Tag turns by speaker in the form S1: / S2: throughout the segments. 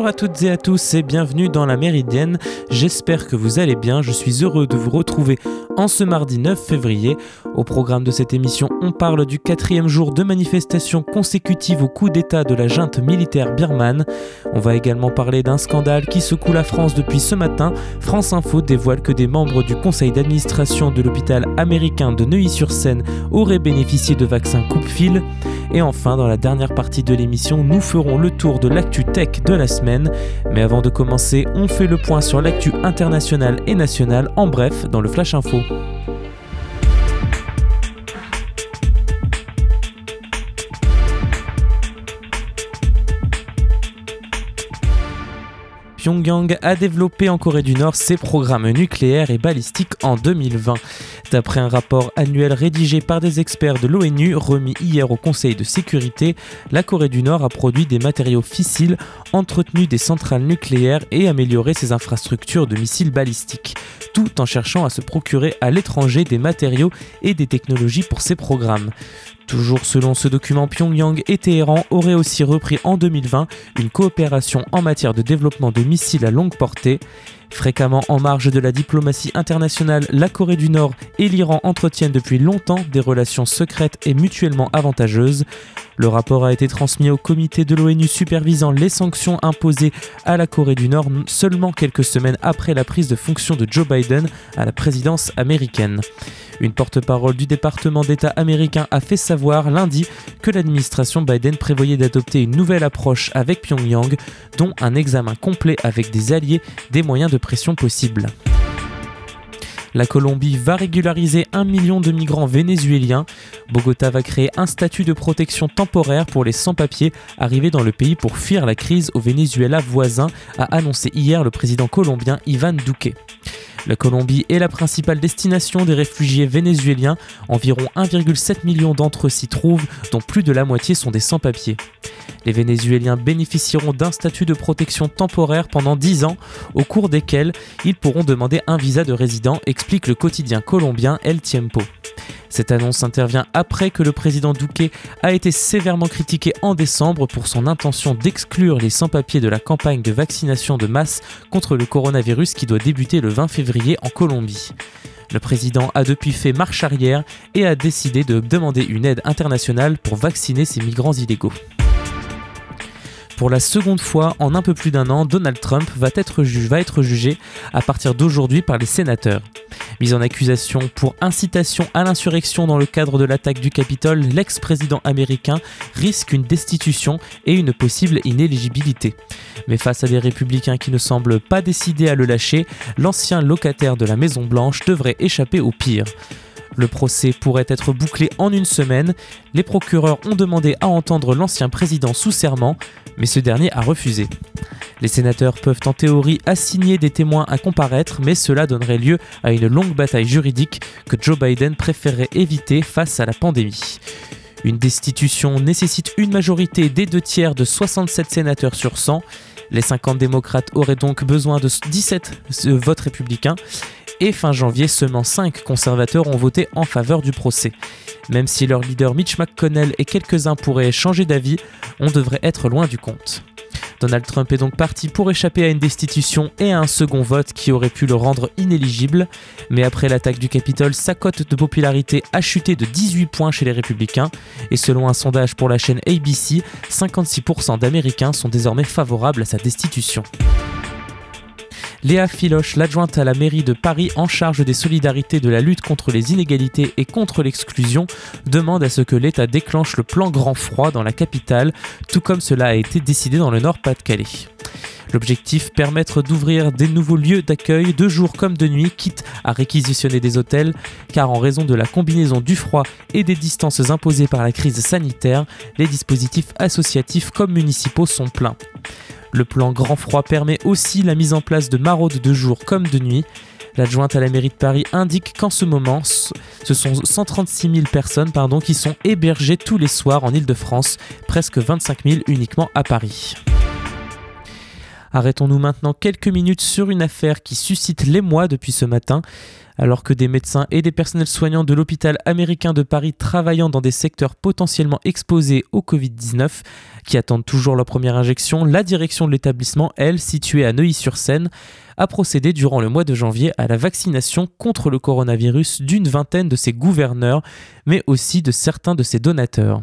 S1: Bonjour à toutes et à tous et bienvenue dans la Méridienne. J'espère que vous allez bien. Je suis heureux de vous retrouver en ce mardi 9 février. Au programme de cette émission, on parle du quatrième jour de manifestation consécutive au coup d'état de la junte militaire birmane. On va également parler d'un scandale qui secoue la France depuis ce matin. France Info dévoile que des membres du conseil d'administration de l'hôpital américain de Neuilly-sur-Seine auraient bénéficié de vaccins coupe-fil. Et enfin, dans la dernière partie de l'émission, nous ferons le tour de l'actu tech de la semaine. Mais avant de commencer, on fait le point sur l'actu internationale et nationale en bref dans le Flash Info. Pyongyang a développé en Corée du Nord ses programmes nucléaires et balistiques en 2020. D'après un rapport annuel rédigé par des experts de l'ONU remis hier au Conseil de sécurité, la Corée du Nord a produit des matériaux fissiles, entretenu des centrales nucléaires et amélioré ses infrastructures de missiles balistiques, tout en cherchant à se procurer à l'étranger des matériaux et des technologies pour ses programmes. Toujours selon ce document, Pyongyang et Téhéran auraient aussi repris en 2020 une coopération en matière de développement de missiles à longue portée. Fréquemment en marge de la diplomatie internationale, la Corée du Nord et l'Iran entretiennent depuis longtemps des relations secrètes et mutuellement avantageuses. Le rapport a été transmis au comité de l'ONU supervisant les sanctions imposées à la Corée du Nord seulement quelques semaines après la prise de fonction de Joe Biden à la présidence américaine. Une porte-parole du département d'État américain a fait savoir lundi que l'administration Biden prévoyait d'adopter une nouvelle approche avec Pyongyang, dont un examen complet avec des alliés des moyens de pression possibles. La Colombie va régulariser un million de migrants vénézuéliens. Bogota va créer un statut de protection temporaire pour les sans-papiers arrivés dans le pays pour fuir la crise au Venezuela voisin, a annoncé hier le président colombien Ivan Duque. La Colombie est la principale destination des réfugiés vénézuéliens. Environ 1,7 million d'entre eux s'y trouvent, dont plus de la moitié sont des sans-papiers. Les Vénézuéliens bénéficieront d'un statut de protection temporaire pendant 10 ans, au cours desquels ils pourront demander un visa de résident, explique le quotidien colombien El Tiempo. Cette annonce intervient après que le président Duque a été sévèrement critiqué en décembre pour son intention d'exclure les sans-papiers de la campagne de vaccination de masse contre le coronavirus qui doit débuter le 20 février en Colombie. Le président a depuis fait marche arrière et a décidé de demander une aide internationale pour vacciner ces migrants illégaux. Pour la seconde fois en un peu plus d'un an, Donald Trump va être, jugé à partir d'aujourd'hui par les sénateurs. Mis en accusation pour incitation à l'insurrection dans le cadre de l'attaque du Capitole, l'ex-président américain risque une destitution et une possible inéligibilité. Mais face à des républicains qui ne semblent pas décidés à le lâcher, l'ancien locataire de la Maison Blanche devrait échapper au pire. Le procès pourrait être bouclé en une semaine. Les procureurs ont demandé à entendre l'ancien président sous serment, mais ce dernier a refusé. Les sénateurs peuvent en théorie assigner des témoins à comparaître, mais cela donnerait lieu à une longue bataille juridique que Joe Biden préférerait éviter face à la pandémie. Une destitution nécessite une majorité des deux tiers de 67 sénateurs sur 100. Les 50 démocrates auraient donc besoin de 17 euh, votes républicains et fin janvier, seulement 5 conservateurs ont voté en faveur du procès. Même si leur leader Mitch McConnell et quelques-uns pourraient changer d'avis, on devrait être loin du compte. Donald Trump est donc parti pour échapper à une destitution et à un second vote qui aurait pu le rendre inéligible. Mais après l'attaque du Capitole, sa cote de popularité a chuté de 18 points chez les républicains. Et selon un sondage pour la chaîne ABC, 56% d'Américains sont désormais favorables à sa destitution. Léa Filoche, l'adjointe à la mairie de Paris en charge des solidarités de la lutte contre les inégalités et contre l'exclusion, demande à ce que l'État déclenche le plan grand froid dans la capitale, tout comme cela a été décidé dans le Nord-Pas-de-Calais. L'objectif, permettre d'ouvrir des nouveaux lieux d'accueil de jour comme de nuit, quitte à réquisitionner des hôtels, car en raison de la combinaison du froid et des distances imposées par la crise sanitaire, les dispositifs associatifs comme municipaux sont pleins. Le plan Grand Froid permet aussi la mise en place de maraudes de jour comme de nuit. L'adjointe à la mairie de Paris indique qu'en ce moment, ce sont 136 000 personnes qui sont hébergées tous les soirs en Ile-de-France, presque 25 000 uniquement à Paris. Arrêtons-nous maintenant quelques minutes sur une affaire qui suscite l'émoi depuis ce matin. Alors que des médecins et des personnels soignants de l'hôpital américain de Paris travaillant dans des secteurs potentiellement exposés au Covid-19, qui attendent toujours leur première injection, la direction de l'établissement, elle, située à Neuilly-sur-Seine, a procédé durant le mois de janvier à la vaccination contre le coronavirus d'une vingtaine de ses gouverneurs, mais aussi de certains de ses donateurs.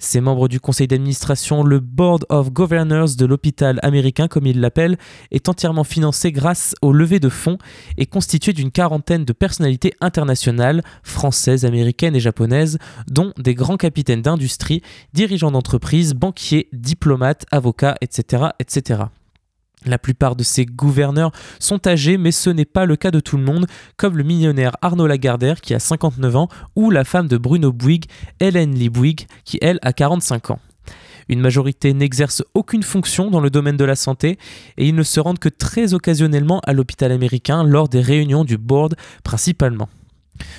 S1: Ces membres du conseil d'administration, le Board of Governors de l'hôpital américain, comme il l'appelle, est entièrement financé grâce au levée de fonds et constitué d'une quarantaine de personnalités internationales, françaises, américaines et japonaises, dont des grands capitaines d'industrie, dirigeants d'entreprises, banquiers, diplomates, avocats, etc., etc. La plupart de ces gouverneurs sont âgés, mais ce n'est pas le cas de tout le monde, comme le millionnaire Arnaud Lagardère qui a 59 ans, ou la femme de Bruno Bouygues, Hélène Lee qui elle a 45 ans. Une majorité n'exerce aucune fonction dans le domaine de la santé et ils ne se rendent que très occasionnellement à l'hôpital américain lors des réunions du board principalement.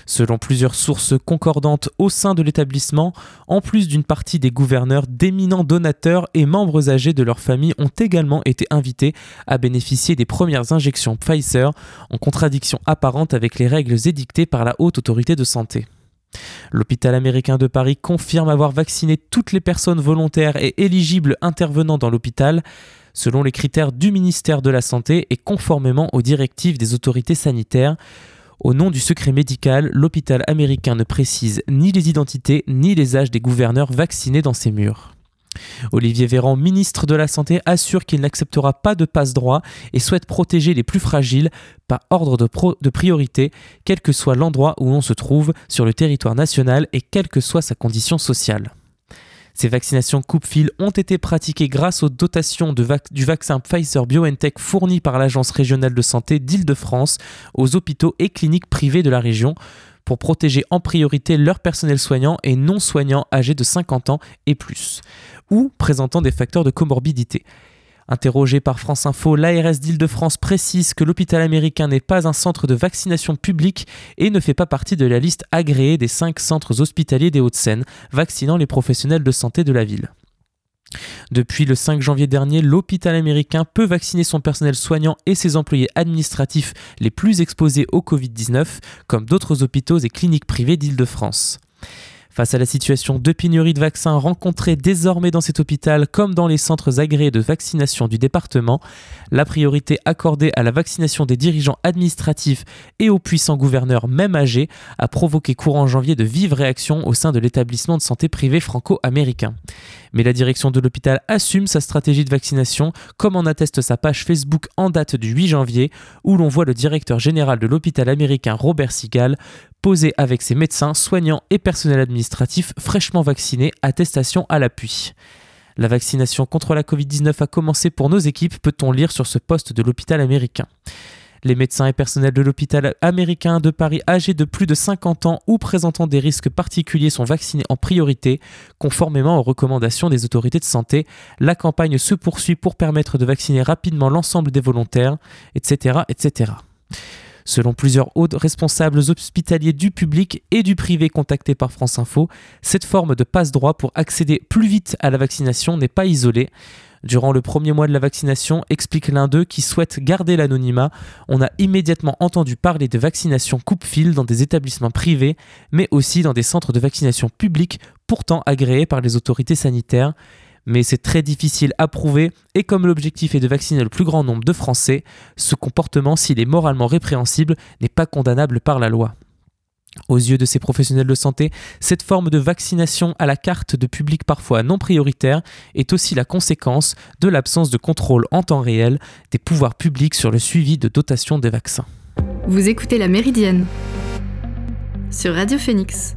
S1: Selon plusieurs sources concordantes au sein de l'établissement, en plus d'une partie des gouverneurs, d'éminents donateurs et membres âgés de leur famille ont également été invités à bénéficier des premières injections Pfizer, en contradiction apparente avec les règles édictées par la Haute Autorité de Santé. L'hôpital américain de Paris confirme avoir vacciné toutes les personnes volontaires et éligibles intervenant dans l'hôpital, selon les critères du ministère de la Santé et conformément aux directives des autorités sanitaires. Au nom du secret médical, l'hôpital américain ne précise ni les identités ni les âges des gouverneurs vaccinés dans ses murs. Olivier Véran, ministre de la Santé, assure qu'il n'acceptera pas de passe-droit et souhaite protéger les plus fragiles par ordre de, de priorité, quel que soit l'endroit où l'on se trouve sur le territoire national et quelle que soit sa condition sociale. Ces vaccinations coupe-fil ont été pratiquées grâce aux dotations du vaccin Pfizer BioNTech fourni par l'Agence régionale de santé d'Île-de-France aux hôpitaux et cliniques privés de la région pour protéger en priorité leur personnel soignant et non soignant âgés de 50 ans et plus, ou présentant des facteurs de comorbidité. Interrogé par France Info, l'ARS d'Île-de-France précise que l'hôpital américain n'est pas un centre de vaccination publique et ne fait pas partie de la liste agréée des cinq centres hospitaliers des Hauts-de-Seine, vaccinant les professionnels de santé de la ville. Depuis le 5 janvier dernier, l'hôpital américain peut vacciner son personnel soignant et ses employés administratifs les plus exposés au Covid-19, comme d'autres hôpitaux et cliniques privées d'Île-de-France. Face à la situation de pénurie de vaccins rencontrée désormais dans cet hôpital comme dans les centres agréés de vaccination du département, la priorité accordée à la vaccination des dirigeants administratifs et aux puissants gouverneurs même âgés a provoqué courant janvier de vives réactions au sein de l'établissement de santé privé franco-américain. Mais la direction de l'hôpital assume sa stratégie de vaccination, comme en atteste sa page Facebook en date du 8 janvier, où l'on voit le directeur général de l'hôpital américain Robert Sigal posé avec ses médecins, soignants et personnel administratif fraîchement vaccinés, attestation à l'appui. La vaccination contre la Covid-19 a commencé pour nos équipes, peut-on lire sur ce poste de l'hôpital américain. Les médecins et personnels de l'hôpital américain de Paris âgés de plus de 50 ans ou présentant des risques particuliers sont vaccinés en priorité, conformément aux recommandations des autorités de santé. La campagne se poursuit pour permettre de vacciner rapidement l'ensemble des volontaires, etc. etc. Selon plusieurs hauts responsables hospitaliers du public et du privé contactés par France Info, cette forme de passe-droit pour accéder plus vite à la vaccination n'est pas isolée. Durant le premier mois de la vaccination, explique l'un d'eux qui souhaite garder l'anonymat, on a immédiatement entendu parler de vaccination coupe-fil dans des établissements privés, mais aussi dans des centres de vaccination publics pourtant agréés par les autorités sanitaires mais c'est très difficile à prouver et comme l'objectif est de vacciner le plus grand nombre de Français, ce comportement, s'il est moralement répréhensible, n'est pas condamnable par la loi. Aux yeux de ces professionnels de santé, cette forme de vaccination à la carte de public parfois non prioritaire est aussi la conséquence de l'absence de contrôle en temps réel des pouvoirs publics sur le suivi de dotation des vaccins.
S2: Vous écoutez La Méridienne sur Radio Phoenix.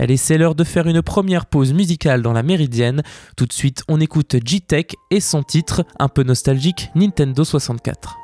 S1: Allez, c'est l'heure de faire une première pause musicale dans la Méridienne. Tout de suite, on écoute G-Tech et son titre, un peu nostalgique, Nintendo 64.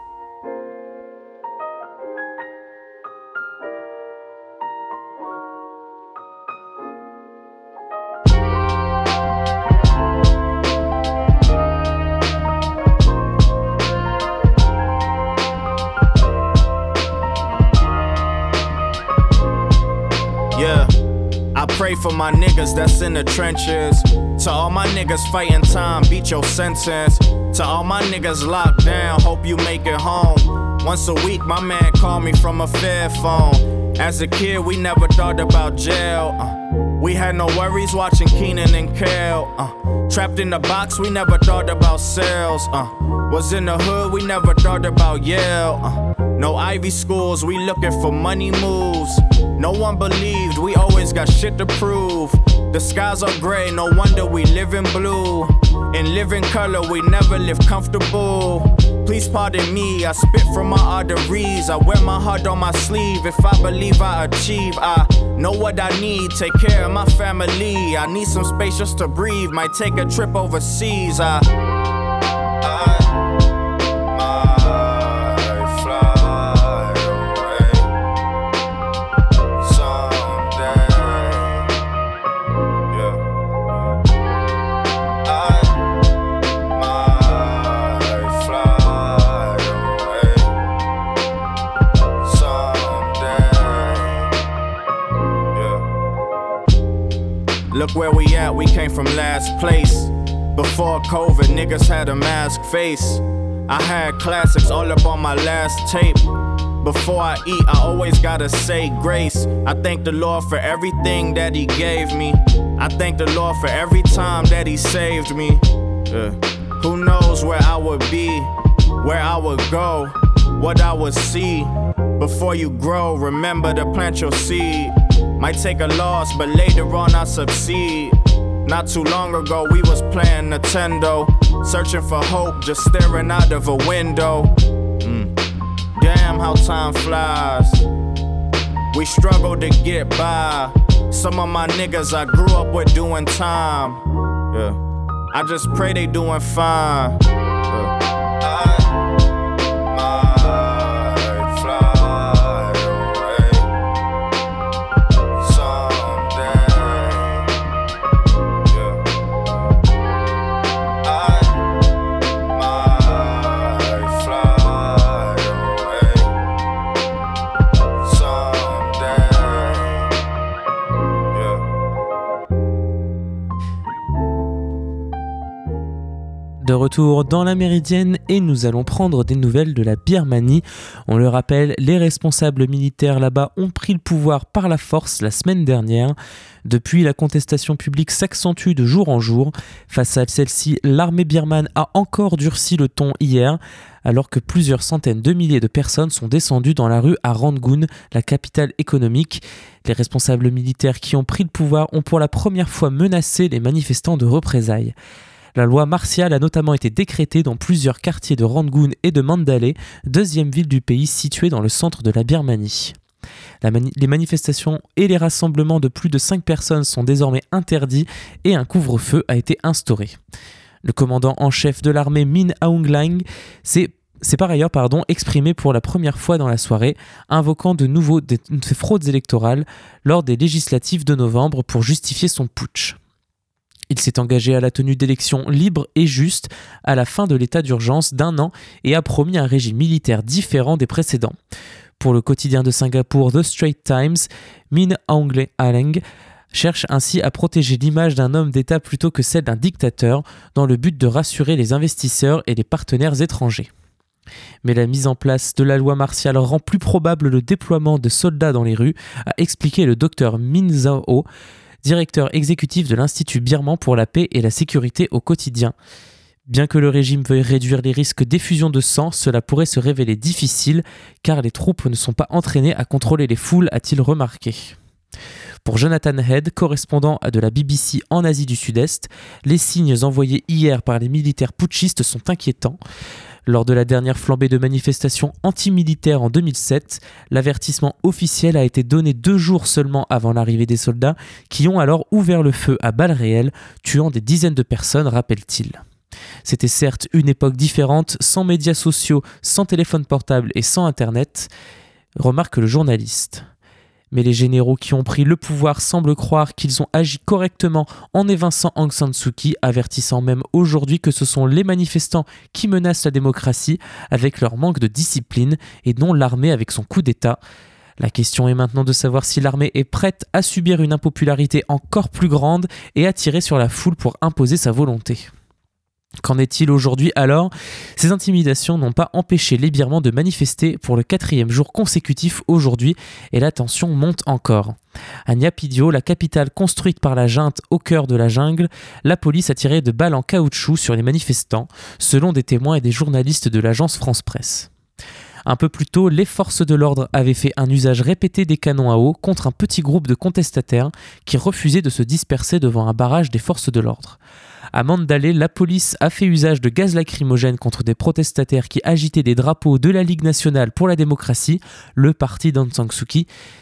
S3: Pray for my niggas that's in the trenches. To all my niggas fighting time, beat your sentence. To all my niggas locked down, hope you make it home. Once a week, my man called me from a fair phone. As a kid, we never thought about jail. Uh, we had no worries watching Keenan and Kel. Uh, trapped in the box, we never thought about sales. Uh, was in the hood, we never thought about Yale. Uh, no Ivy schools, we looking for money moves. No one believed, we always got shit to prove. The skies are gray, no wonder we live in blue. In living color, we never live comfortable. Please pardon me, I spit from my arteries. I wear my heart on my sleeve. If I believe I achieve, I know what I need. Take care of my family. I need some space just to breathe. Might take a trip overseas. I COVID, niggas had a mask face. I had classics all up on my last tape. Before I eat, I always gotta say grace. I thank the Lord for everything that He gave me. I thank the Lord for every time that He saved me. Who knows where I would be, where I would go, what I would see. Before you grow, remember to plant your seed. Might take a loss, but later on I succeed. Not too long ago, we was playing Nintendo, searching for hope, just staring out of a window. Mm. Damn, how time flies. We struggle to get by. Some of my niggas I grew up with doing time. Yeah, I just pray they doing fine.
S1: De retour dans la Méridienne et nous allons prendre des nouvelles de la Birmanie. On le rappelle, les responsables militaires là-bas ont pris le pouvoir par la force la semaine dernière. Depuis, la contestation publique s'accentue de jour en jour. Face à celle-ci, l'armée birmane a encore durci le ton hier, alors que plusieurs centaines de milliers de personnes sont descendues dans la rue à Rangoon, la capitale économique. Les responsables militaires qui ont pris le pouvoir ont pour la première fois menacé les manifestants de représailles. La loi martiale a notamment été décrétée dans plusieurs quartiers de Rangoon et de Mandalay, deuxième ville du pays située dans le centre de la Birmanie. les manifestations et les rassemblements de plus de 5 personnes sont désormais interdits et un couvre-feu a été instauré. Le commandant en chef de l'armée Min Aung Hlaing s'est par ailleurs pardon, exprimé pour la première fois dans la soirée, invoquant de nouveau des fraudes électorales lors des législatives de novembre pour justifier son putsch. Il s'est engagé à la tenue d'élections libres et justes à la fin de l'état d'urgence d'un an et a promis un régime militaire différent des précédents. Pour le quotidien de Singapour The Straits Times, Min Aung Hlaing cherche ainsi à protéger l'image d'un homme d'État plutôt que celle d'un dictateur, dans le but de rassurer les investisseurs et les partenaires étrangers. Mais la mise en place de la loi martiale rend plus probable le déploiement de soldats dans les rues, a expliqué le docteur Min Zhao, directeur exécutif de l'Institut birman pour la paix et la sécurité au quotidien. Bien que le régime veuille réduire les risques d'effusion de sang, cela pourrait se révéler difficile car les troupes ne sont pas entraînées à contrôler les foules, a-t-il remarqué. Pour Jonathan Head, correspondant de la BBC en Asie du Sud-Est, les signes envoyés hier par les militaires putschistes sont inquiétants. Lors de la dernière flambée de manifestations antimilitaires en 2007, l'avertissement officiel a été donné deux jours seulement avant l'arrivée des soldats, qui ont alors ouvert le feu à balles réelles, tuant des dizaines de personnes, rappelle-t-il. C'était certes une époque différente, sans médias sociaux, sans téléphone portable et sans Internet, remarque le journaliste. Mais les généraux qui ont pris le pouvoir semblent croire qu'ils ont agi correctement en évinçant Aung San Suu Kyi, avertissant même aujourd'hui que ce sont les manifestants qui menacent la démocratie avec leur manque de discipline et non l'armée avec son coup d'État. La question est maintenant de savoir si l'armée est prête à subir une impopularité encore plus grande et à tirer sur la foule pour imposer sa volonté. Qu'en est-il aujourd'hui alors? Ces intimidations n'ont pas empêché les Birmans de manifester pour le quatrième jour consécutif aujourd'hui et la tension monte encore. À Nyapidio, la capitale construite par la junte au cœur de la jungle, la police a tiré de balles en caoutchouc sur les manifestants, selon des témoins et des journalistes de l'agence France Presse. Un peu plus tôt, les forces de l'ordre avaient fait un usage répété des canons à eau contre un petit groupe de contestataires qui refusaient de se disperser devant un barrage des forces de l'ordre. À Mandalay, la police a fait usage de gaz lacrymogène contre des protestataires qui agitaient des drapeaux de la Ligue nationale pour la démocratie, le parti d'Aung San.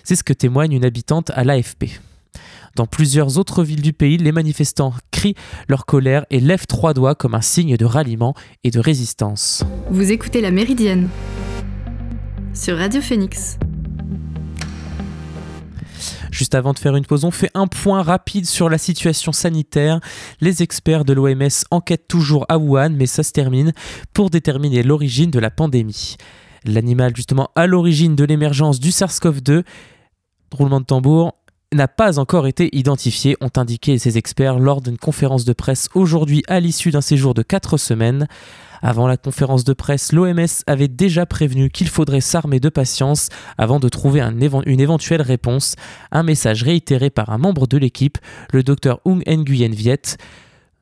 S1: C'est ce que témoigne une habitante à l'AFP. Dans plusieurs autres villes du pays, les manifestants crient leur colère et lèvent trois doigts comme un signe de ralliement et de résistance.
S2: Vous écoutez La Méridienne sur Radio Phoenix.
S1: Juste avant de faire une pause, on fait un point rapide sur la situation sanitaire. Les experts de l'OMS enquêtent toujours à Wuhan, mais ça se termine pour déterminer l'origine de la pandémie. L'animal justement à l'origine de l'émergence du SARS-CoV-2, roulement de tambour, n'a pas encore été identifié, ont indiqué ces experts lors d'une conférence de presse aujourd'hui à l'issue d'un séjour de 4 semaines. Avant la conférence de presse, l'OMS avait déjà prévenu qu'il faudrait s'armer de patience avant de trouver une éventuelle réponse. Un message réitéré par un membre de l'équipe, le docteur Ung Nguyen Viet.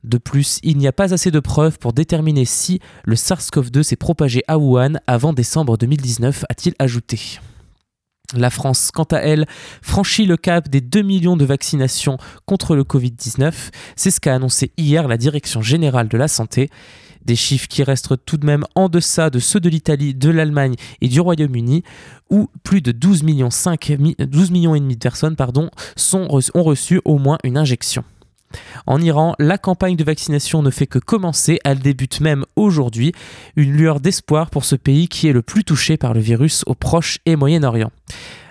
S1: De plus, il n'y a pas assez de preuves pour déterminer si le SARS-CoV-2 s'est propagé à Wuhan avant décembre 2019, a-t-il ajouté. La France, quant à elle, franchit le cap des 2 millions de vaccinations contre le Covid-19. C'est ce qu'a annoncé hier la Direction générale de la santé. Des chiffres qui restent tout de même en deçà de ceux de l'Italie, de l'Allemagne et du Royaume-Uni, où plus de 12 millions, 5, 12 millions et demi de personnes ont reçu au moins une injection. En Iran, la campagne de vaccination ne fait que commencer, elle débute même aujourd'hui, une lueur d'espoir pour ce pays qui est le plus touché par le virus au Proche et Moyen-Orient.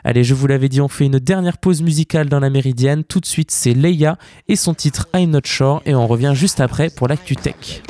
S1: Allez, je vous l'avais dit, on fait une dernière pause musicale dans la méridienne. Tout de suite, c'est Leia et son titre I'm Not Sure et on revient juste après pour l'actu tech.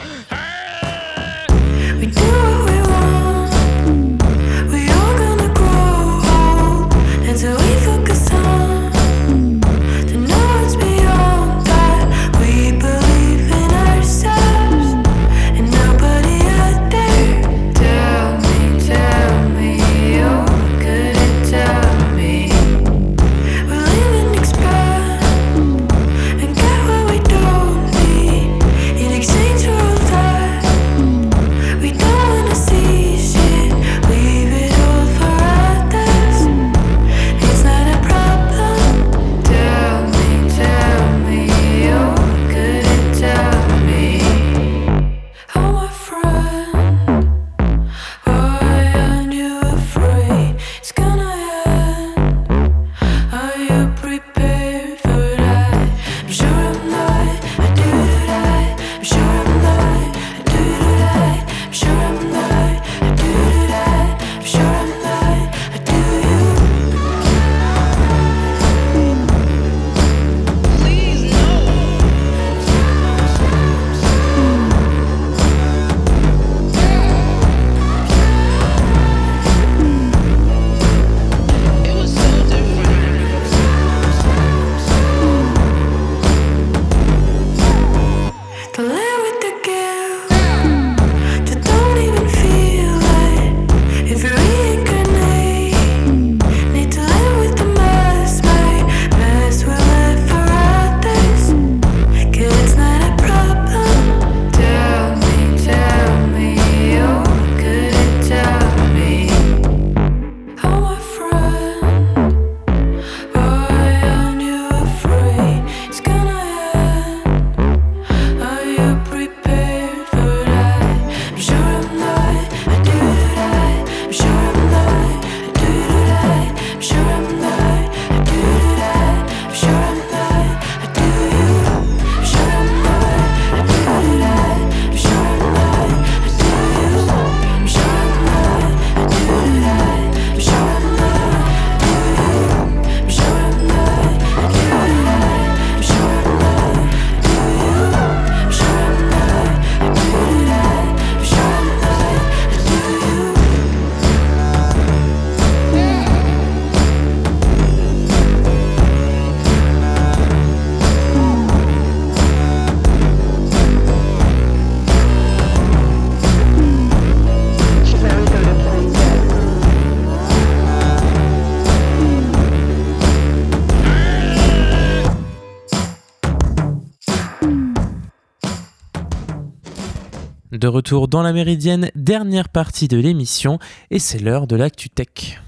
S1: De retour dans la Méridienne, dernière partie de l'émission, et c'est l'heure de l'actu tech.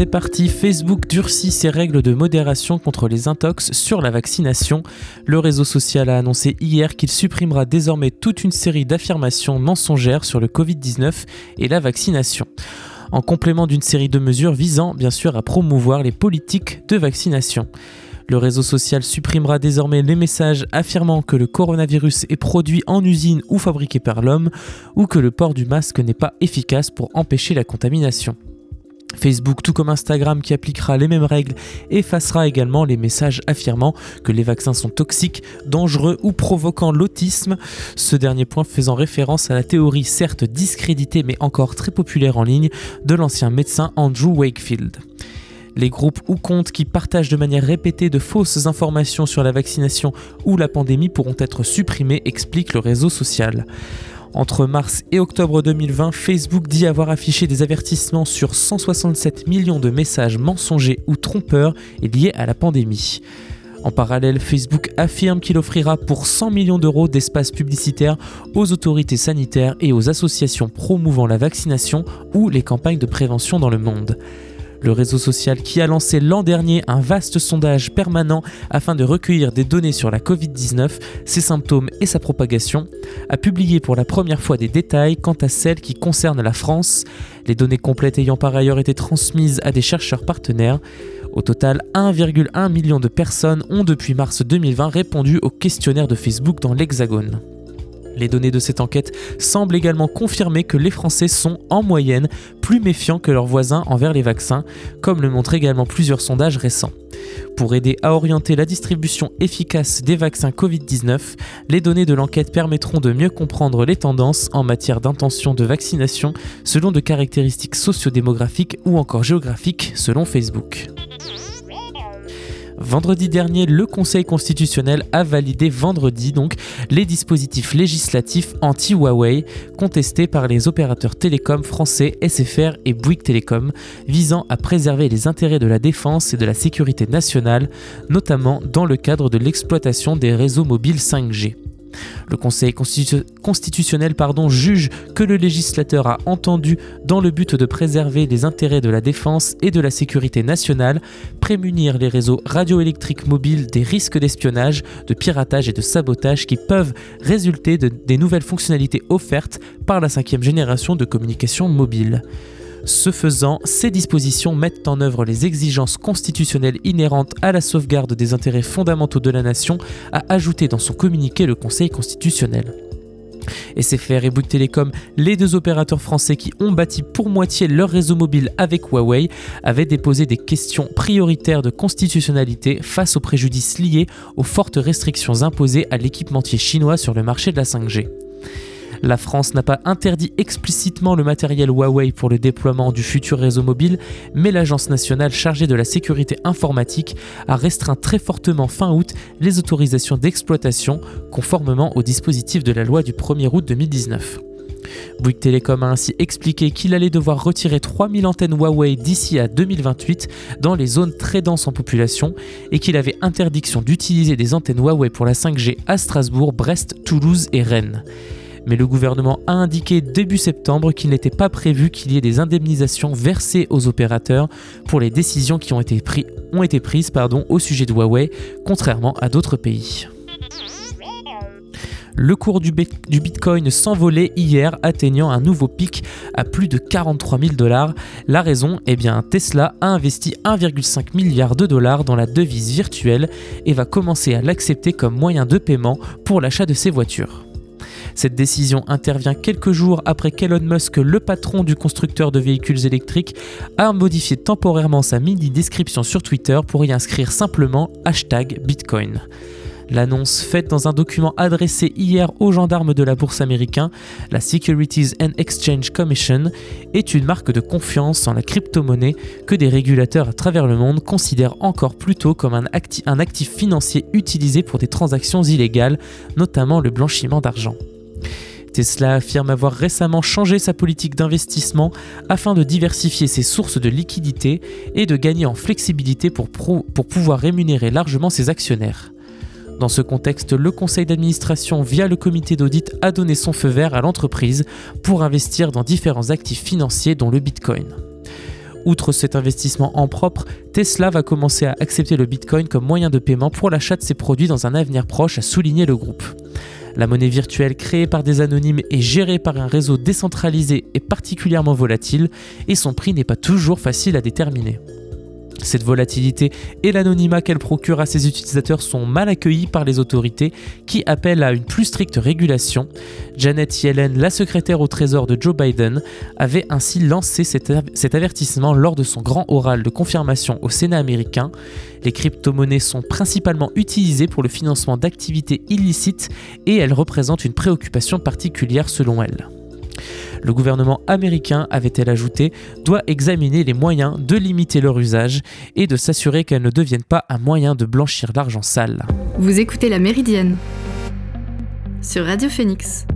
S1: C'est parti, Facebook durcit ses règles de modération contre les intox sur la vaccination. Le réseau social a annoncé hier qu'il supprimera désormais toute une série d'affirmations mensongères sur le Covid-19 et la vaccination en complément d'une série de mesures visant bien sûr à promouvoir les politiques de vaccination. Le réseau social supprimera désormais les messages affirmant que le coronavirus est produit en usine ou fabriqué par l'homme, ou que le port du masque n'est pas efficace pour empêcher la contamination. Facebook, tout comme Instagram qui appliquera les mêmes règles, effacera également les messages affirmant que les vaccins sont toxiques, dangereux ou provoquant l'autisme, ce dernier point faisant référence à la théorie certes discréditée mais encore très populaire en ligne de l'ancien médecin Andrew Wakefield. Les groupes ou comptes qui partagent de manière répétée de fausses informations sur la vaccination ou la pandémie pourront être supprimés, explique le réseau social. Entre mars et octobre 2020, Facebook dit avoir affiché des avertissements sur 167 millions de messages mensongers ou trompeurs liés à la pandémie. En parallèle, Facebook affirme qu'il offrira pour 100 millions d'euros d'espace publicitaire aux autorités sanitaires et aux associations promouvant la vaccination ou les campagnes de prévention dans le monde. Le réseau social qui a lancé l'an dernier un vaste sondage permanent afin de recueillir des données sur la Covid-19, ses symptômes et sa propagation, a publié pour la première fois des détails quant à celles qui concernent la France, les données complètes ayant par ailleurs été transmises à des chercheurs partenaires. Au total, 1,1 million de personnes ont depuis mars 2020 répondu au questionnaire de Facebook dans l'Hexagone. Les données de cette enquête semblent également confirmer que les Français sont, en moyenne, plus méfiants que leurs voisins envers les vaccins, comme le montrent également plusieurs sondages récents. Pour aider à orienter la distribution efficace des vaccins Covid-19, les données de l'enquête permettront de mieux comprendre les tendances en matière d'intention de vaccination selon de caractéristiques sociodémographiques ou encore géographiques selon Facebook. Vendredi dernier, le Conseil constitutionnel a validé vendredi donc les dispositifs législatifs anti-Huawei contestés par les opérateurs télécoms français SFR et Bouygues Télécom visant à préserver les intérêts de la défense et de la sécurité nationale, notamment dans le cadre de l'exploitation des réseaux mobiles 5G. Le Conseil constitutionnel juge que le législateur a entendu, dans le but de préserver les intérêts de la défense et de la sécurité nationale, prémunir les réseaux radioélectriques mobiles des risques d'espionnage, de piratage et de sabotage qui peuvent résulter des nouvelles fonctionnalités offertes par la cinquième génération de communication mobile. Ce faisant, ces dispositions mettent en œuvre les exigences constitutionnelles inhérentes à la sauvegarde des intérêts fondamentaux de la nation, a ajouté dans son communiqué le Conseil constitutionnel. SFR et Bouygues Télécom, les deux opérateurs français qui ont bâti pour moitié leur réseau mobile avec Huawei, avaient déposé des questions prioritaires de constitutionnalité face aux préjudices liés aux fortes restrictions imposées à l'équipementier chinois sur le marché de la 5G. La France n'a pas interdit explicitement le matériel Huawei pour le déploiement du futur réseau mobile, mais l'Agence nationale chargée de la sécurité informatique a restreint très fortement fin août les autorisations d'exploitation conformément au dispositif de la loi du 1er août 2019. Bouygues Telecom a ainsi expliqué qu'il allait devoir retirer 3000 antennes Huawei d'ici à 2028 dans les zones très denses en population et qu'il avait interdiction d'utiliser des antennes Huawei pour la 5G à Strasbourg, Brest, Toulouse et Rennes mais le gouvernement a indiqué début septembre qu'il n'était pas prévu qu'il y ait des indemnisations versées aux opérateurs pour les décisions qui ont été, prises au sujet de Huawei, contrairement à d'autres pays. Le cours du, Bitcoin s'envolait hier, atteignant un nouveau pic à plus de 43 000 dollars. La raison? Eh bien, Tesla a investi 1,5 milliard de dollars dans la devise virtuelle et va commencer à l'accepter comme moyen de paiement pour l'achat de ses voitures. Cette décision intervient quelques jours après qu'Elon Musk, le patron du constructeur de véhicules électriques, a modifié temporairement sa mini-description sur Twitter pour y inscrire simplement hashtag Bitcoin. L'annonce faite dans un document adressé hier aux gendarmes de la bourse américaine, la Securities and Exchange Commission, est une marque de confiance en la crypto-monnaie que des régulateurs à travers le monde considèrent encore plutôt comme un actif financier utilisé pour des transactions illégales, notamment le blanchiment d'argent. Tesla affirme avoir récemment changé sa politique d'investissement afin de diversifier ses sources de liquidité et de gagner en flexibilité pour, pour pouvoir rémunérer largement ses actionnaires. Dans ce contexte, le conseil d'administration, via le comité d'audit, a donné son feu vert à l'entreprise pour investir dans différents actifs financiers dont le Bitcoin. Outre cet investissement en propre, Tesla va commencer à accepter le Bitcoin comme moyen de paiement pour l'achat de ses produits dans un avenir proche, a souligné le groupe. La monnaie virtuelle créée par des anonymes et gérée par un réseau décentralisé est particulièrement volatile et son prix n'est pas toujours facile à déterminer. Cette volatilité et l'anonymat qu'elle procure à ses utilisateurs sont mal accueillis par les autorités qui appellent à une plus stricte régulation. Janet Yellen, la secrétaire au Trésor de Joe Biden, avait ainsi lancé cet, avertissement lors de son grand oral de confirmation au Sénat américain. Les crypto-monnaies sont principalement utilisées pour le financement d'activités illicites et elles représentent une préoccupation particulière selon elle. Le gouvernement américain, avait-elle ajouté, doit examiner les moyens de limiter leur usage et de s'assurer qu'elles ne deviennent pas un moyen de blanchir l'argent sale.
S2: Vous écoutez La Méridienne sur Radio Phoenix.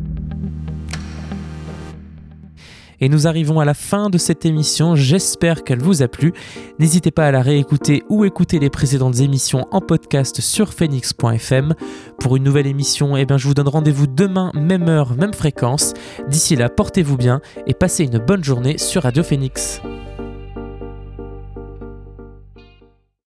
S1: Et nous arrivons à la fin de cette émission, j'espère qu'elle vous a plu. N'hésitez pas à la réécouter ou écouter les précédentes émissions en podcast sur phoenix.fm. Pour une nouvelle émission, eh bien, je vous donne rendez-vous demain, même heure, même fréquence. D'ici là, portez-vous bien et passez une bonne journée sur Radio Phoenix.